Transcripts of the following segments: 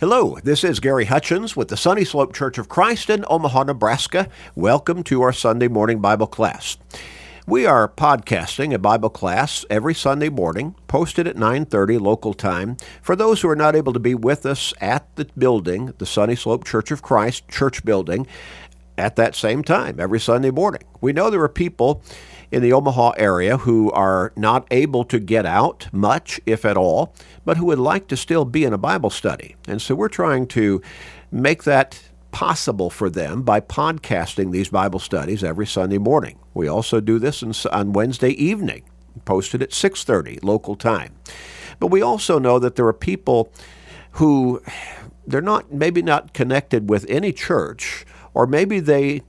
Hello, this is Gary Hutchins with the Sunny Slope Church of Christ in Omaha, Nebraska. Welcome to our Sunday morning Bible class. We are podcasting a Bible class every Sunday morning, posted at 9:30 local time. For those who are not able to be with us at the building, the Sunny Slope Church of Christ church building, at that same time every Sunday morning. We know there are people in the Omaha area who are not able to get out much, if at all, but who would like to still be in a Bible study. And so we're trying to make that possible for them by podcasting these Bible studies every Sunday morning. We also do this on Wednesday evening, posted at 6:30 local time. But we also know that there are people who they're not maybe not connected with any church or maybe they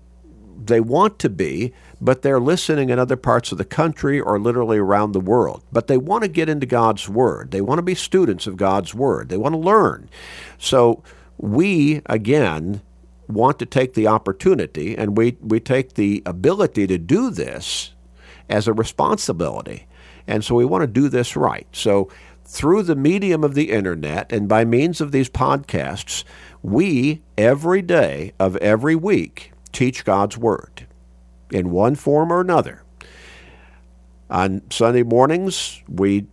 they want to be, but they're listening in other parts of the country or literally around the world. But they want to get into God's Word. They want to be students of God's Word. They want to learn. So we, again, want to take the opportunity and we, we take the ability to do this as a responsibility. And so we want to do this right. So through the medium of the internet and by means of these podcasts, we, every day of every week, teach God's Word in one form or another. On Sunday mornings, we,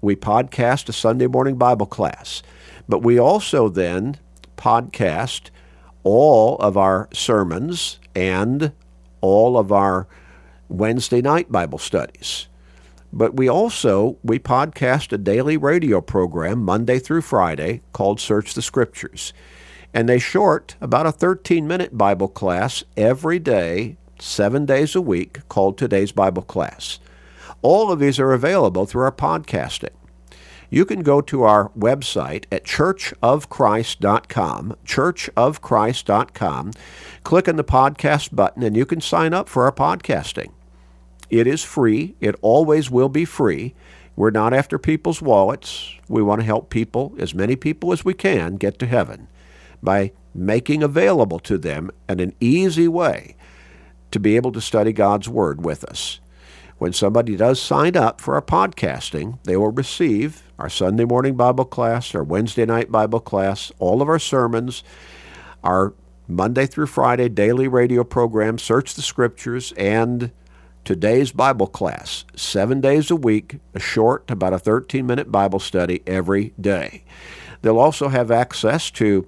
we podcast a Sunday morning Bible class, but we also then podcast all of our sermons and all of our Wednesday night Bible studies. But we also we podcast a daily radio program Monday through Friday called Search the Scriptures and they short about a 13 minute Bible class every day, seven days a week, called Today's Bible Class. All of these are available through our podcasting. You can go to our website at churchofchrist.com, churchofchrist.com, click on the podcast button, and you can sign up for our podcasting. It is free, it always will be free. We're not after people's wallets. We want to help people, as many people as we can, get to heaven by making available to them in an easy way to be able to study God's Word with us. When somebody does sign up for our podcasting, they will receive our Sunday morning Bible class, our Wednesday night Bible class, all of our sermons, our Monday through Friday daily radio program, Search the Scriptures, and today's Bible class, seven days a week, a short, about a 13 minute Bible study every day. They'll also have access to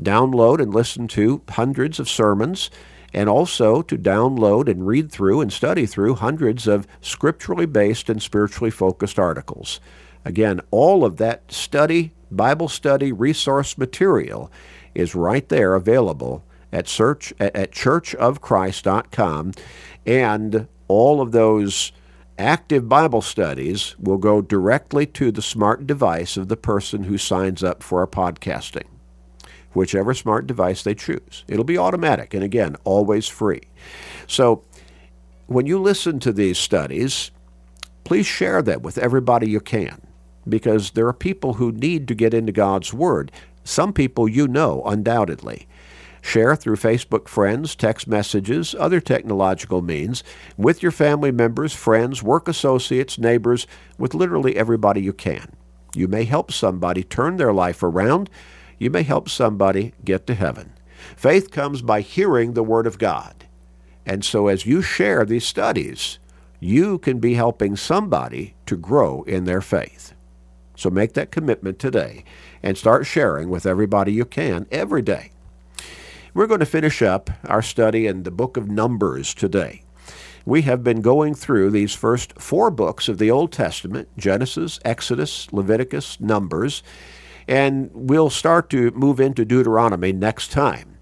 download and listen to hundreds of sermons, and also to download and read through and study through hundreds of scripturally based and spiritually focused articles. Again, all of that study, Bible study, resource material is right there available at search at churchofchrist.com and all of those active Bible studies will go directly to the smart device of the person who signs up for our podcasting whichever smart device they choose. It'll be automatic and again, always free. So when you listen to these studies, please share them with everybody you can because there are people who need to get into God's Word. Some people you know, undoubtedly. Share through Facebook friends, text messages, other technological means with your family members, friends, work associates, neighbors, with literally everybody you can. You may help somebody turn their life around you may help somebody get to heaven. Faith comes by hearing the Word of God. And so as you share these studies, you can be helping somebody to grow in their faith. So make that commitment today and start sharing with everybody you can every day. We're going to finish up our study in the book of Numbers today. We have been going through these first four books of the Old Testament Genesis, Exodus, Leviticus, Numbers and we'll start to move into Deuteronomy next time.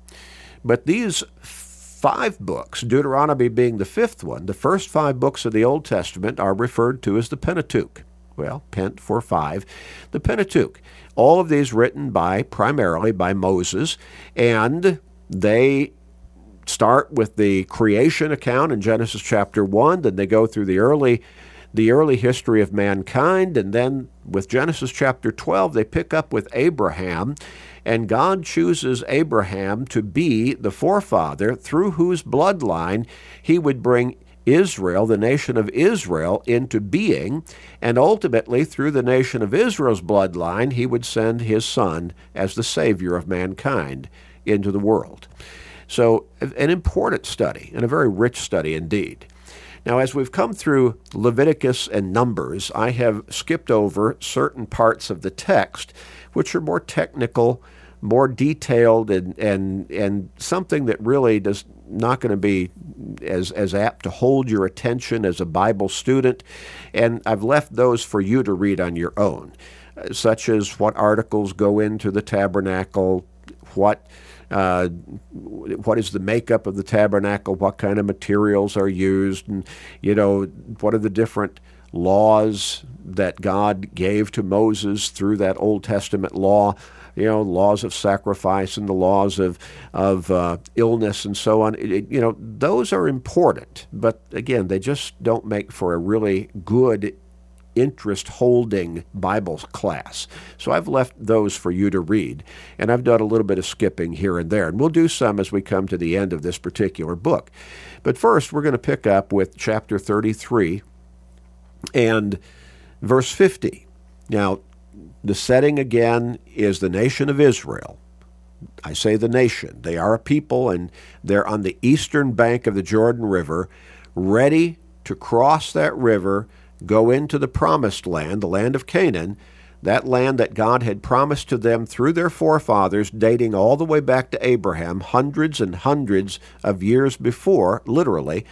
But these five books, Deuteronomy being the fifth one, the first five books of the Old Testament are referred to as the Pentateuch. Well, Pent for five, the Pentateuch. All of these written by primarily by Moses, and they start with the creation account in Genesis chapter 1, then they go through the early the early history of mankind. And then with Genesis chapter 12, they pick up with Abraham. And God chooses Abraham to be the forefather through whose bloodline he would bring Israel, the nation of Israel, into being, and ultimately, through the nation of Israel's bloodline, he would send his son as the Savior of mankind into the world. So, an important study, and a very rich study indeed. Now, as we've come through Leviticus and Numbers, I have skipped over certain parts of the text which are more technical, more detailed, and, and, and something that really does not going to be as, as apt to hold your attention as a Bible student. And I've left those for you to read on your own, such as what articles go into the tabernacle, what uh, what is the makeup of the tabernacle, what kind of materials are used, and you know what are the different laws that God gave to Moses through that Old Testament law. You know, laws of sacrifice and the laws of of uh, illness and so on. It, you know, those are important, but again, they just don't make for a really good interest holding Bible class. So I've left those for you to read, and I've done a little bit of skipping here and there, and we'll do some as we come to the end of this particular book. But first, we're going to pick up with chapter 33 and verse 50. Now, the setting again is the nation of Israel. I say the nation. They are a people, and they're on the eastern bank of the Jordan River, ready to cross that river go into the promised land, the land of Canaan, that land that God had promised to them through their forefathers, dating all the way back to Abraham, hundreds and hundreds of years before, literally.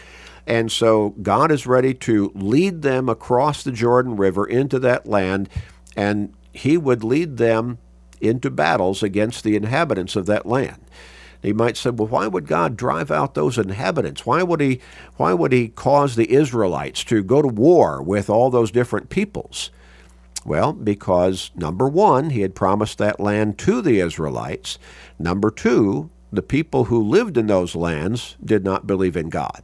And so God is ready to lead them across the Jordan River into that land, and He would lead them into battles against the inhabitants of that land. He might say, well, why would God drive out those inhabitants? Why would he why would he cause the Israelites to go to war with all those different peoples? Well, because number 1, he had promised that land to the Israelites. Number 2, the people who lived in those lands did not believe in God.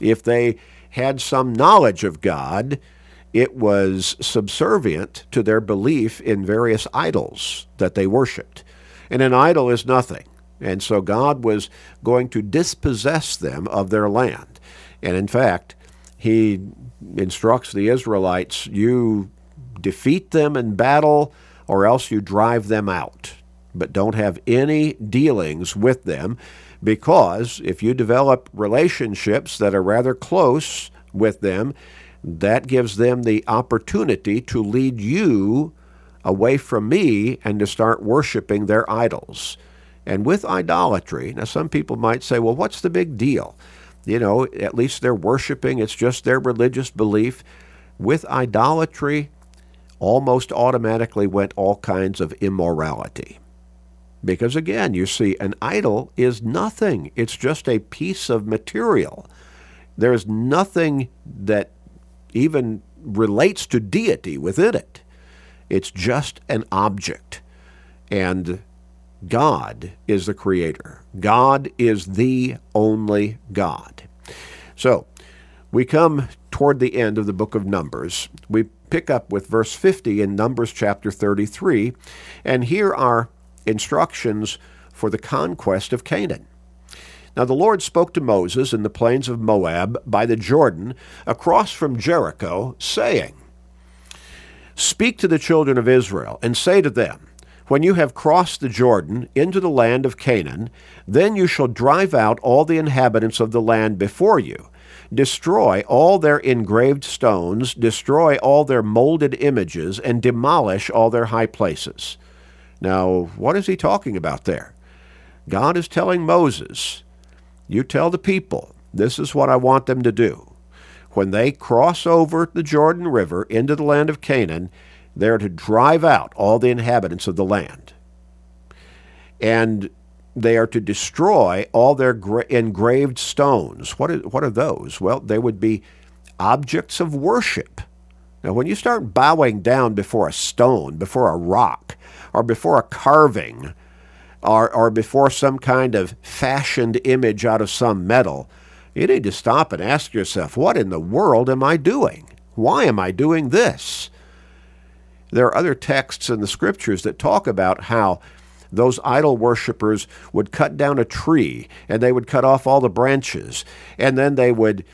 If they had some knowledge of God, it was subservient to their belief in various idols that they worshiped. And an idol is nothing. And so God was going to dispossess them of their land. And in fact, he instructs the Israelites you defeat them in battle or else you drive them out. But don't have any dealings with them because if you develop relationships that are rather close with them, that gives them the opportunity to lead you away from me and to start worshiping their idols. And with idolatry, now some people might say, well, what's the big deal? You know, at least they're worshiping, it's just their religious belief. With idolatry, almost automatically went all kinds of immorality. Because again, you see, an idol is nothing, it's just a piece of material. There's nothing that even relates to deity within it. It's just an object. And God is the creator. God is the only God. So, we come toward the end of the book of Numbers. We pick up with verse 50 in Numbers chapter 33, and here are instructions for the conquest of Canaan. Now the Lord spoke to Moses in the plains of Moab by the Jordan, across from Jericho, saying, Speak to the children of Israel, and say to them, when you have crossed the Jordan into the land of Canaan, then you shall drive out all the inhabitants of the land before you. Destroy all their engraved stones, destroy all their molded images, and demolish all their high places. Now, what is he talking about there? God is telling Moses, You tell the people, this is what I want them to do. When they cross over the Jordan River into the land of Canaan, they're to drive out all the inhabitants of the land. And they are to destroy all their gra- engraved stones. What are, what are those? Well, they would be objects of worship. Now, when you start bowing down before a stone, before a rock, or before a carving, or, or before some kind of fashioned image out of some metal, you need to stop and ask yourself, what in the world am I doing? Why am I doing this? There are other texts in the scriptures that talk about how those idol worshippers would cut down a tree and they would cut off all the branches and then they would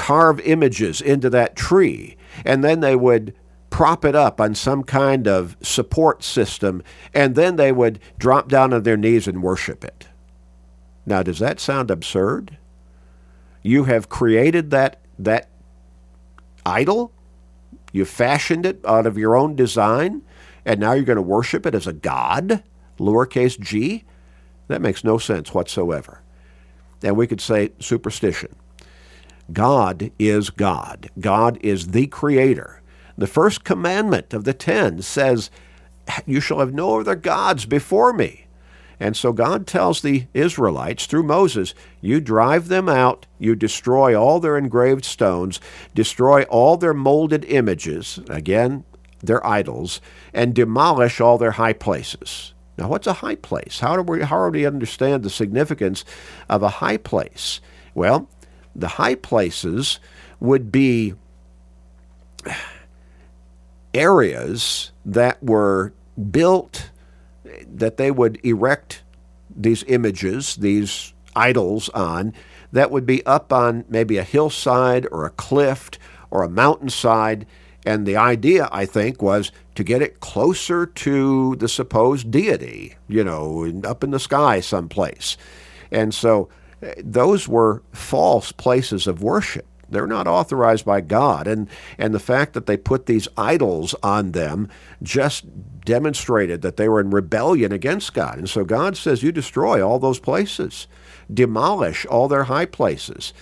carve images into that tree, and then they would prop it up on some kind of support system, and then they would drop down on their knees and worship it. Now, does that sound absurd? You have created that, that idol, you fashioned it out of your own design, and now you're going to worship it as a god, lowercase g? That makes no sense whatsoever. And we could say superstition. God is God. God is the creator. The first commandment of the ten says, You shall have no other gods before me. And so God tells the Israelites through Moses, You drive them out, you destroy all their engraved stones, destroy all their molded images, again, their idols, and demolish all their high places. Now, what's a high place? How do we, how do we understand the significance of a high place? Well, the high places would be areas that were built that they would erect these images, these idols on, that would be up on maybe a hillside or a cliff or a mountainside. And the idea, I think, was to get it closer to the supposed deity, you know, up in the sky someplace. And so eh, those were false places of worship. They're not authorized by God. And, and the fact that they put these idols on them just demonstrated that they were in rebellion against God. And so God says, You destroy all those places, demolish all their high places.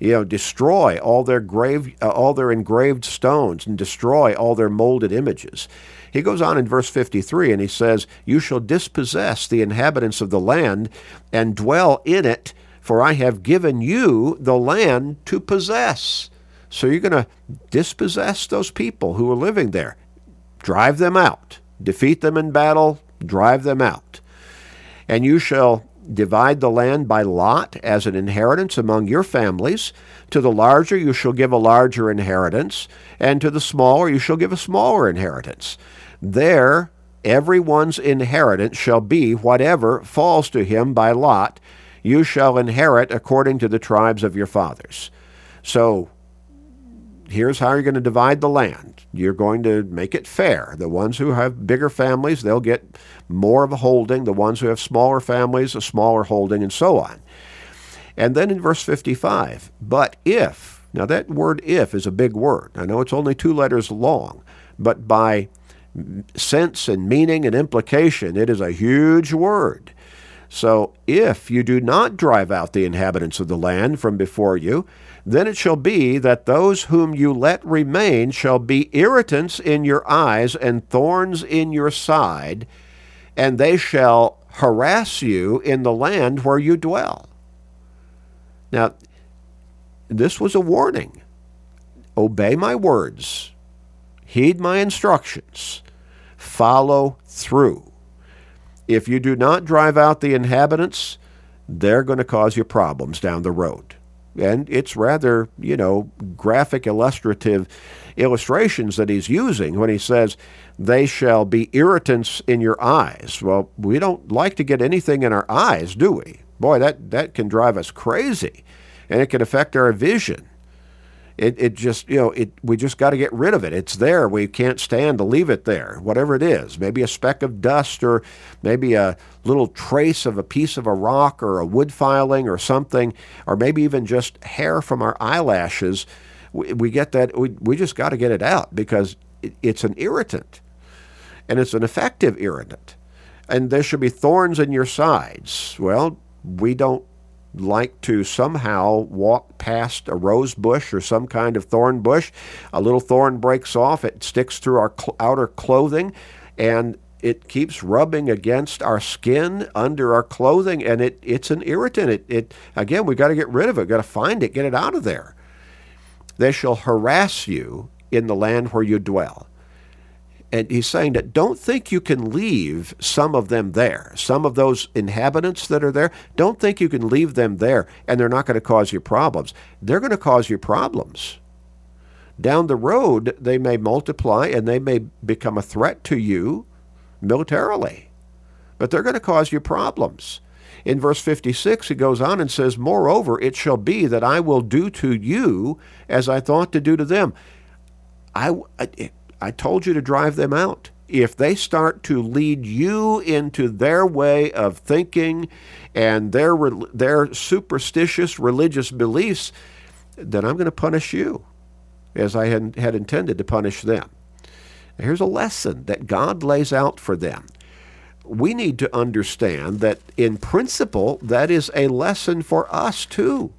You know, destroy all their grave, uh, all their engraved stones, and destroy all their molded images. He goes on in verse 53 and he says, You shall dispossess the inhabitants of the land and dwell in it for I have given you the land to possess. So you're going to dispossess those people who are living there, drive them out, defeat them in battle, drive them out. And you shall divide the land by lot as an inheritance among your families. To the larger you shall give a larger inheritance, and to the smaller you shall give a smaller inheritance. There everyone's inheritance shall be whatever falls to him by lot you shall inherit according to the tribes of your fathers. So here's how you're going to divide the land. You're going to make it fair. The ones who have bigger families, they'll get more of a holding. The ones who have smaller families, a smaller holding, and so on. And then in verse 55, but if, now that word if is a big word. I know it's only two letters long, but by sense and meaning and implication, it is a huge word. So if you do not drive out the inhabitants of the land from before you, then it shall be that those whom you let remain shall be irritants in your eyes and thorns in your side, and they shall harass you in the land where you dwell. Now, this was a warning. Obey my words, heed my instructions, follow through. If you do not drive out the inhabitants, they're going to cause you problems down the road. And it's rather, you know, graphic, illustrative illustrations that he's using when he says, they shall be irritants in your eyes. Well, we don't like to get anything in our eyes, do we? Boy, that, that can drive us crazy. And it can affect our vision. It, it just, you know, it, we just got to get rid of it. It's there. We can't stand to leave it there, whatever it is. Maybe a speck of dust or maybe a little trace of a piece of a rock or a wood filing or something, or maybe even just hair from our eyelashes. We, we get that. We, we just got to get it out because it, it's an irritant and it's an effective irritant. And there should be thorns in your sides. Well, we don't like to somehow walk past a rose bush or some kind of thorn bush. A little thorn breaks off, it sticks through our cl- outer clothing, and it keeps rubbing against our skin under our clothing, and it, it's an irritant. It, it again, we've got to get rid of it. Got to find it, get it out of there. They shall harass you in the land where you dwell and he's saying that don't think you can leave some of them there. Some of those inhabitants that are there, don't think you can leave them there and they're not going to cause you problems. They're going to cause you problems. Down the road, they may multiply and they may become a threat to you militarily, but they're going to cause you problems. In verse 56, he goes on and says, Moreover, it shall be that I will do to you as I thought to do to them. I, I, I told you to drive them out. If they start to lead you into their way of thinking and their, their superstitious religious beliefs, then I'm going to punish you as I had, had intended to punish them. Here's a lesson that God lays out for them. We need to understand that in principle, that is a lesson for us too.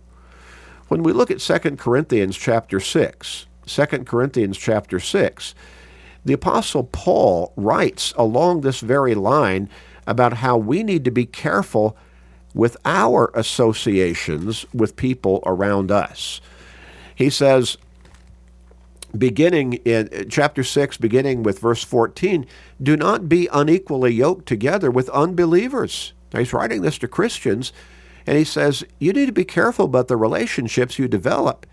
When we look at 2 Corinthians chapter 6, 2 Corinthians chapter 6, the Apostle Paul writes along this very line about how we need to be careful with our associations with people around us. He says, beginning in chapter 6, beginning with verse 14, do not be unequally yoked together with unbelievers. Now, he's writing this to Christians, and he says, you need to be careful about the relationships you develop,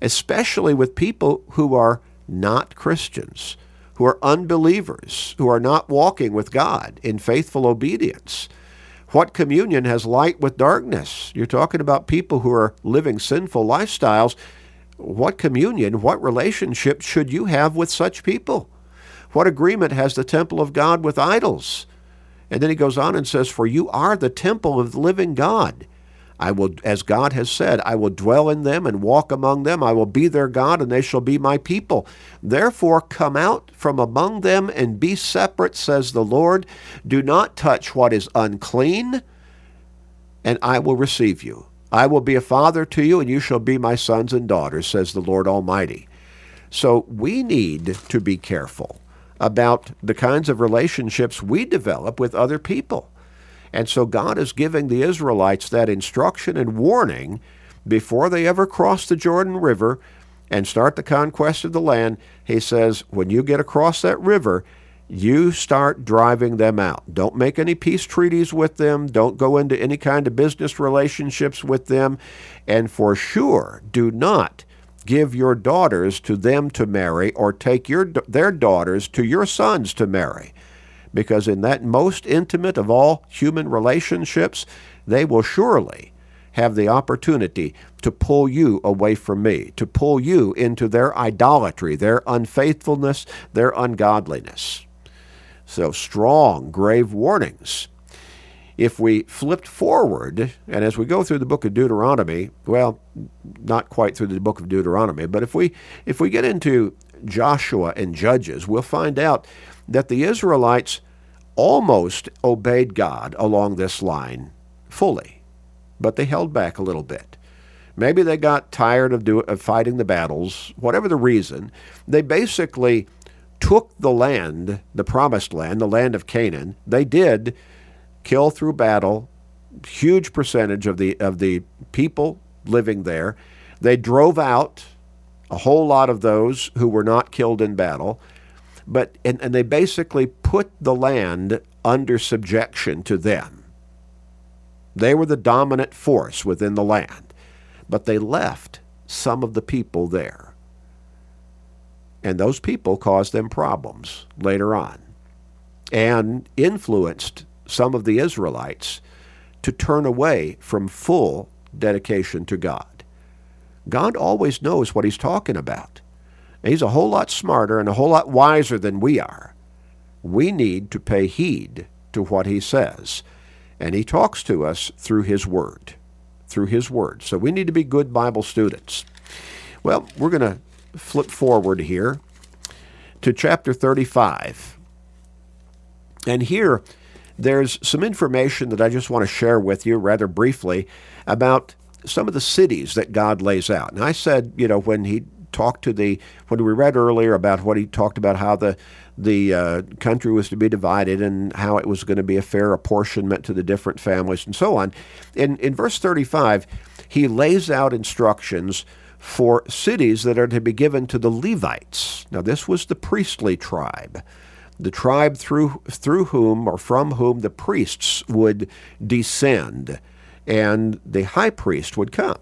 especially with people who are not Christians, who are unbelievers, who are not walking with God in faithful obedience. What communion has light with darkness? You're talking about people who are living sinful lifestyles what communion, what relationship should you have with such people? What agreement has the temple of God with idols? And then he goes on and says, For you are the temple of the living God. I will, as God has said, I will dwell in them and walk among them. I will be their God, and they shall be my people. Therefore, come out from among them and be separate, says the Lord. Do not touch what is unclean, and I will receive you. I will be a father to you, and you shall be my sons and daughters, says the Lord Almighty. So we need to be careful about the kinds of relationships we develop with other people. And so God is giving the Israelites that instruction and warning before they ever cross the Jordan River and start the conquest of the land. He says, when you get across that river, you start driving them out. Don't make any peace treaties with them. Don't go into any kind of business relationships with them. And for sure, do not give your daughters to them to marry or take your, their daughters to your sons to marry. Because in that most intimate of all human relationships, they will surely have the opportunity to pull you away from me, to pull you into their idolatry, their unfaithfulness, their ungodliness. So strong, grave warnings. If we flipped forward, and as we go through the book of Deuteronomy, well, not quite through the book of Deuteronomy, but if we if we get into Joshua and Judges, we'll find out that the Israelites almost obeyed God along this line fully, but they held back a little bit. Maybe they got tired of, do, of fighting the battles, whatever the reason. They basically took the land, the promised land, the land of Canaan. They did kill through battle huge percentage of the of the people living there. They drove out a whole lot of those who were not killed in battle, but and, and they basically put the land under subjection to them. They were the dominant force within the land, but they left some of the people there. And those people caused them problems later on and influenced some of the Israelites to turn away from full dedication to God. God always knows what he's talking about. He's a whole lot smarter and a whole lot wiser than we are. We need to pay heed to what he says. And he talks to us through his word. Through his word. So we need to be good Bible students. Well, we're going to flip forward here to chapter 35. And here, there's some information that I just want to share with you rather briefly about some of the cities that God lays out. And I said, you know, when he talked to the, when we read earlier about what he talked about how the, the uh, country was to be divided and how it was going to be a fair apportionment to the different families and so on. In, in verse 35, he lays out instructions for cities that are to be given to the Levites. Now, this was the priestly tribe, the tribe through, through whom or from whom the priests would descend, and the high priest would come.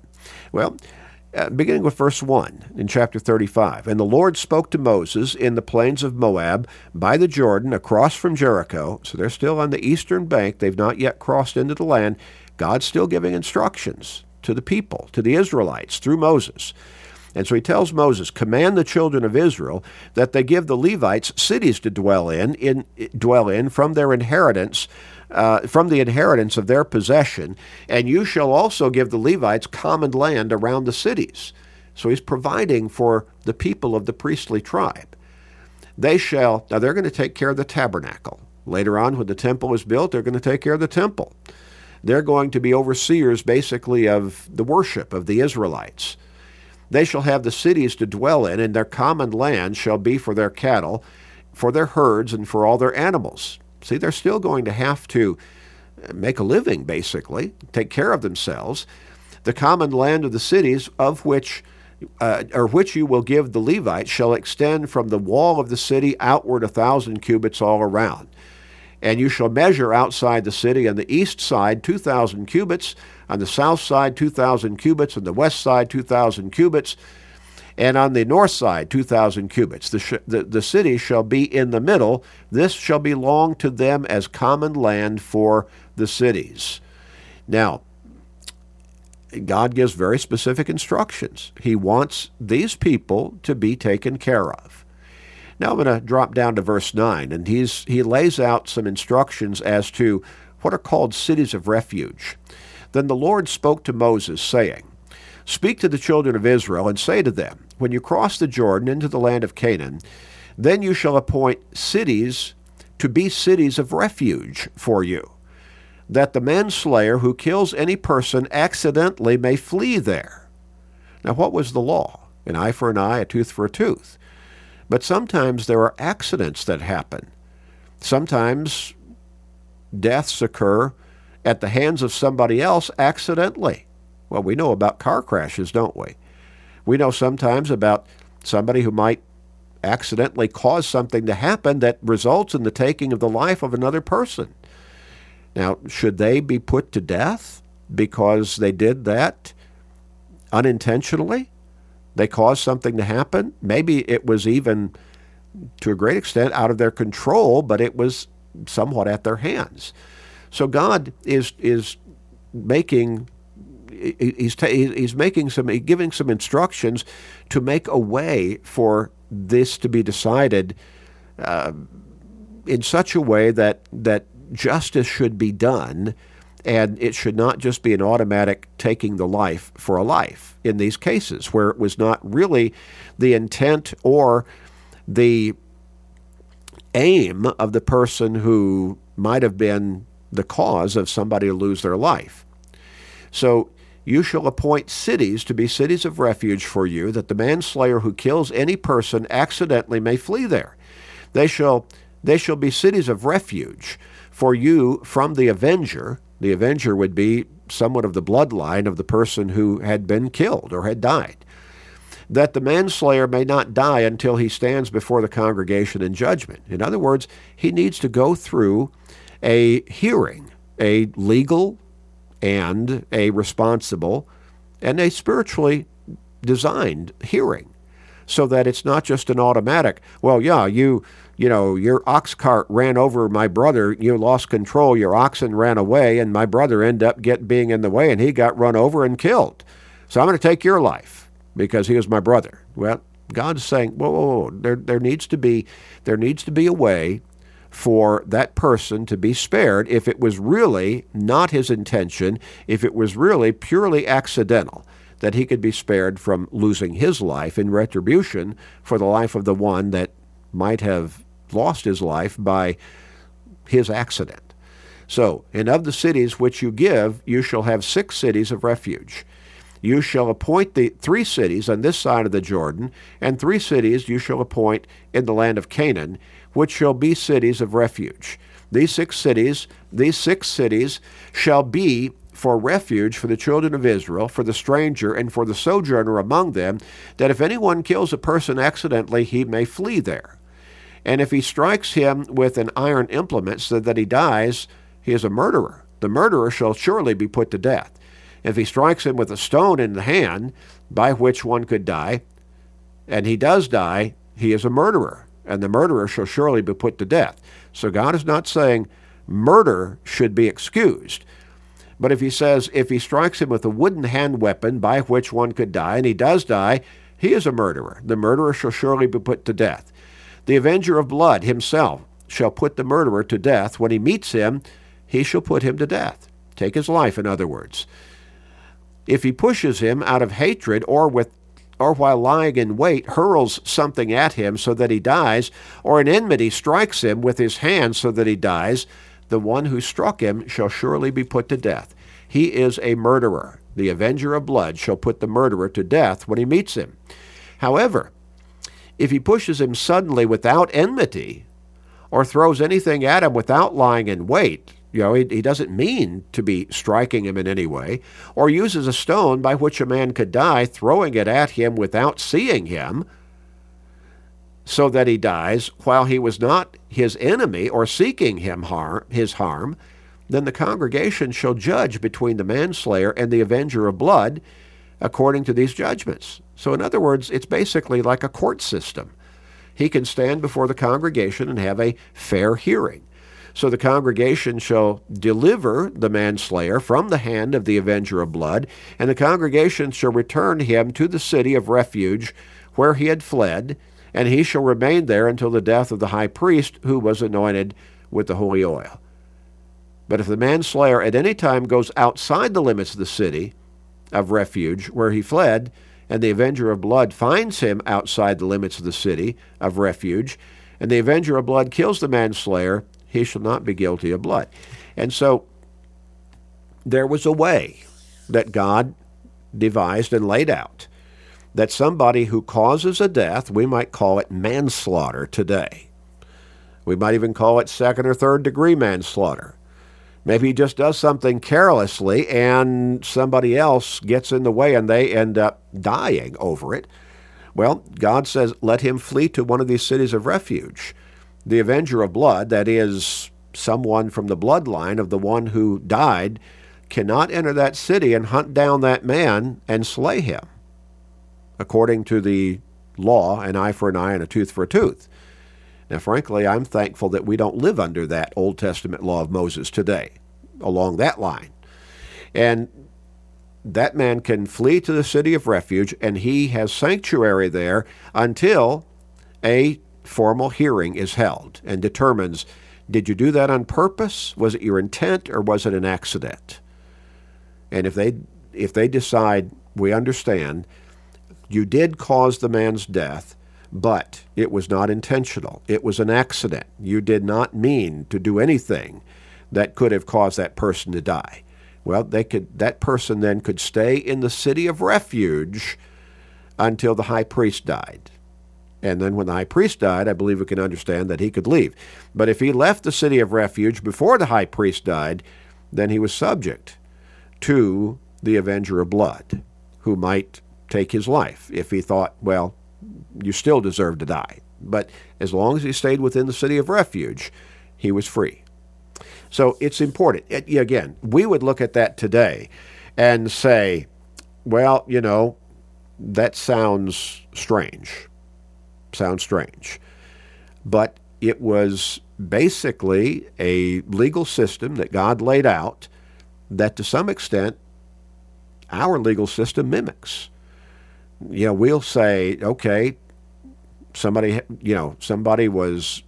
Well, uh, beginning with verse 1 in chapter 35. And the Lord spoke to Moses in the plains of Moab by the Jordan across from Jericho. So they're still on the eastern bank. They've not yet crossed into the land. God's still giving instructions to the people, to the Israelites, through Moses. And so he tells Moses, command the children of Israel that they give the Levites cities to dwell in, in dwell in from their inheritance, uh, from the inheritance of their possession, and you shall also give the Levites common land around the cities. So he's providing for the people of the priestly tribe. They shall, now they're going to take care of the tabernacle. Later on, when the temple is built, they're going to take care of the temple. They're going to be overseers, basically, of the worship of the Israelites. They shall have the cities to dwell in, and their common land shall be for their cattle, for their herds, and for all their animals. See, they're still going to have to make a living, basically, take care of themselves. The common land of the cities, of which uh, or which you will give the Levites, shall extend from the wall of the city outward a thousand cubits all around. And you shall measure outside the city on the east side 2,000 cubits, on the south side 2,000 cubits, on the west side 2,000 cubits, and on the north side 2,000 cubits. The, sh- the, the city shall be in the middle. This shall belong to them as common land for the cities. Now, God gives very specific instructions. He wants these people to be taken care of. Now I'm going to drop down to verse 9, and he's, he lays out some instructions as to what are called cities of refuge. Then the Lord spoke to Moses, saying, Speak to the children of Israel, and say to them, When you cross the Jordan into the land of Canaan, then you shall appoint cities to be cities of refuge for you, that the manslayer who kills any person accidentally may flee there. Now, what was the law? An eye for an eye, a tooth for a tooth. But sometimes there are accidents that happen. Sometimes deaths occur at the hands of somebody else accidentally. Well, we know about car crashes, don't we? We know sometimes about somebody who might accidentally cause something to happen that results in the taking of the life of another person. Now, should they be put to death because they did that unintentionally? They caused something to happen. Maybe it was even to a great extent out of their control, but it was somewhat at their hands. So God is is making he's he's making some giving some instructions to make a way for this to be decided uh, in such a way that that justice should be done and it should not just be an automatic taking the life for a life in these cases where it was not really the intent or the aim of the person who might have been the cause of somebody to lose their life. So you shall appoint cities to be cities of refuge for you, that the manslayer who kills any person accidentally may flee there. They shall they shall be cities of refuge for you from the avenger the avenger would be somewhat of the bloodline of the person who had been killed or had died. That the manslayer may not die until he stands before the congregation in judgment. In other words, he needs to go through a hearing, a legal and a responsible and a spiritually designed hearing so that it's not just an automatic, well, yeah, you you know, your ox cart ran over my brother, you lost control, your oxen ran away, and my brother ended up get, being in the way, and he got run over and killed. So I'm going to take your life because he was my brother. Well, God's saying, whoa, whoa, whoa, there, there needs to be, there needs to be a way for that person to be spared if it was really not his intention, if it was really purely accidental, that he could be spared from losing his life in retribution for the life of the one that might have lost his life by his accident. So, and of the cities which you give, you shall have six cities of refuge. You shall appoint the three cities on this side of the Jordan, and three cities you shall appoint in the land of Canaan, which shall be cities of refuge. These six cities, these six cities shall be for refuge for the children of Israel, for the stranger, and for the sojourner among them, that if anyone kills a person accidentally, he may flee there. And if he strikes him with an iron implement so that he dies, he is a murderer. The murderer shall surely be put to death. If he strikes him with a stone in the hand by which one could die, and he does die, he is a murderer, and the murderer shall surely be put to death. So God is not saying murder should be excused. But if he says if he strikes him with a wooden hand weapon by which one could die, and he does die, he is a murderer. The murderer shall surely be put to death. The avenger of blood himself shall put the murderer to death. When he meets him, he shall put him to death. Take his life, in other words. If he pushes him out of hatred or with or while lying in wait hurls something at him so that he dies, or in enmity strikes him with his hand so that he dies, the one who struck him shall surely be put to death. He is a murderer. The avenger of blood shall put the murderer to death when he meets him. However, if he pushes him suddenly without enmity, or throws anything at him without lying in wait, you know, he, he doesn't mean to be striking him in any way, or uses a stone by which a man could die, throwing it at him without seeing him, so that he dies while he was not his enemy or seeking him harm, his harm, then the congregation shall judge between the manslayer and the avenger of blood according to these judgments. So, in other words, it's basically like a court system. He can stand before the congregation and have a fair hearing. So the congregation shall deliver the manslayer from the hand of the avenger of blood, and the congregation shall return him to the city of refuge where he had fled, and he shall remain there until the death of the high priest who was anointed with the holy oil. But if the manslayer at any time goes outside the limits of the city of refuge where he fled, and the avenger of blood finds him outside the limits of the city of refuge, and the avenger of blood kills the manslayer, he shall not be guilty of blood. And so there was a way that God devised and laid out that somebody who causes a death, we might call it manslaughter today. We might even call it second or third degree manslaughter. Maybe he just does something carelessly and somebody else gets in the way and they end up dying over it. Well, God says, let him flee to one of these cities of refuge the avenger of blood, that is, someone from the bloodline of the one who died, cannot enter that city and hunt down that man and slay him, according to the law an eye for an eye and a tooth for a tooth. Now, frankly, I'm thankful that we don't live under that Old Testament law of Moses today, along that line. And that man can flee to the city of refuge, and he has sanctuary there until a formal hearing is held and determines did you do that on purpose? Was it your intent or was it an accident? And if they if they decide we understand you did cause the man's death, but it was not intentional. It was an accident. You did not mean to do anything that could have caused that person to die. Well, they could that person then could stay in the city of refuge until the high priest died. And then when the high priest died, I believe we can understand that he could leave. But if he left the city of refuge before the high priest died, then he was subject to the avenger of blood, who might take his life if he thought, well, you still deserve to die. But as long as he stayed within the city of refuge, he was free. So it's important. It, again, we would look at that today and say, well, you know, that sounds strange sounds strange. But it was basically a legal system that God laid out that to some extent our legal system mimics. You know, we'll say, okay, somebody, you know, somebody was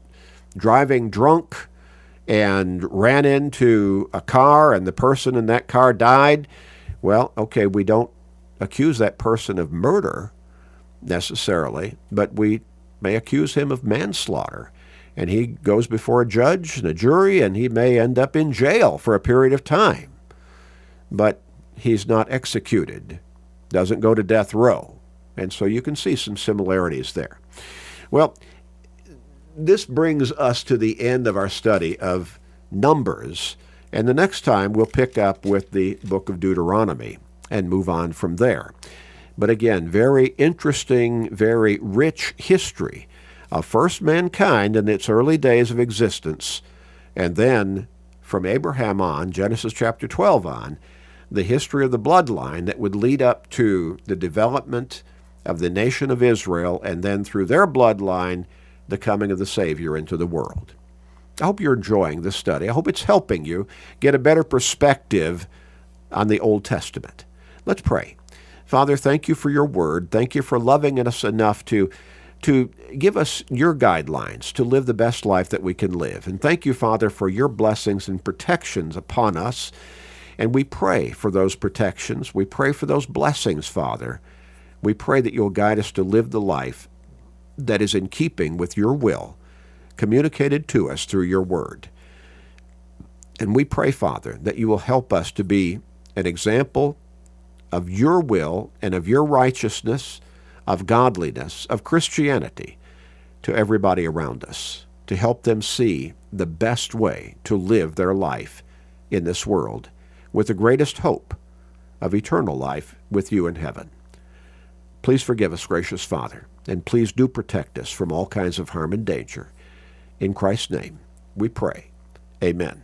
driving drunk and ran into a car and the person in that car died. Well, okay, we don't accuse that person of murder necessarily, but we may accuse him of manslaughter. And he goes before a judge and a jury, and he may end up in jail for a period of time. But he's not executed, doesn't go to death row. And so you can see some similarities there. Well, this brings us to the end of our study of Numbers. And the next time we'll pick up with the book of Deuteronomy and move on from there. But again, very interesting, very rich history of first mankind in its early days of existence, and then from Abraham on, Genesis chapter 12 on, the history of the bloodline that would lead up to the development of the nation of Israel, and then through their bloodline, the coming of the Savior into the world. I hope you're enjoying this study. I hope it's helping you get a better perspective on the Old Testament. Let's pray. Father, thank you for your word. Thank you for loving us enough to to give us your guidelines to live the best life that we can live. And thank you, Father, for your blessings and protections upon us. And we pray for those protections. We pray for those blessings, Father. We pray that you'll guide us to live the life that is in keeping with your will, communicated to us through your word. And we pray, Father, that you will help us to be an example of your will and of your righteousness, of godliness, of Christianity to everybody around us, to help them see the best way to live their life in this world with the greatest hope of eternal life with you in heaven. Please forgive us, gracious Father, and please do protect us from all kinds of harm and danger. In Christ's name, we pray. Amen.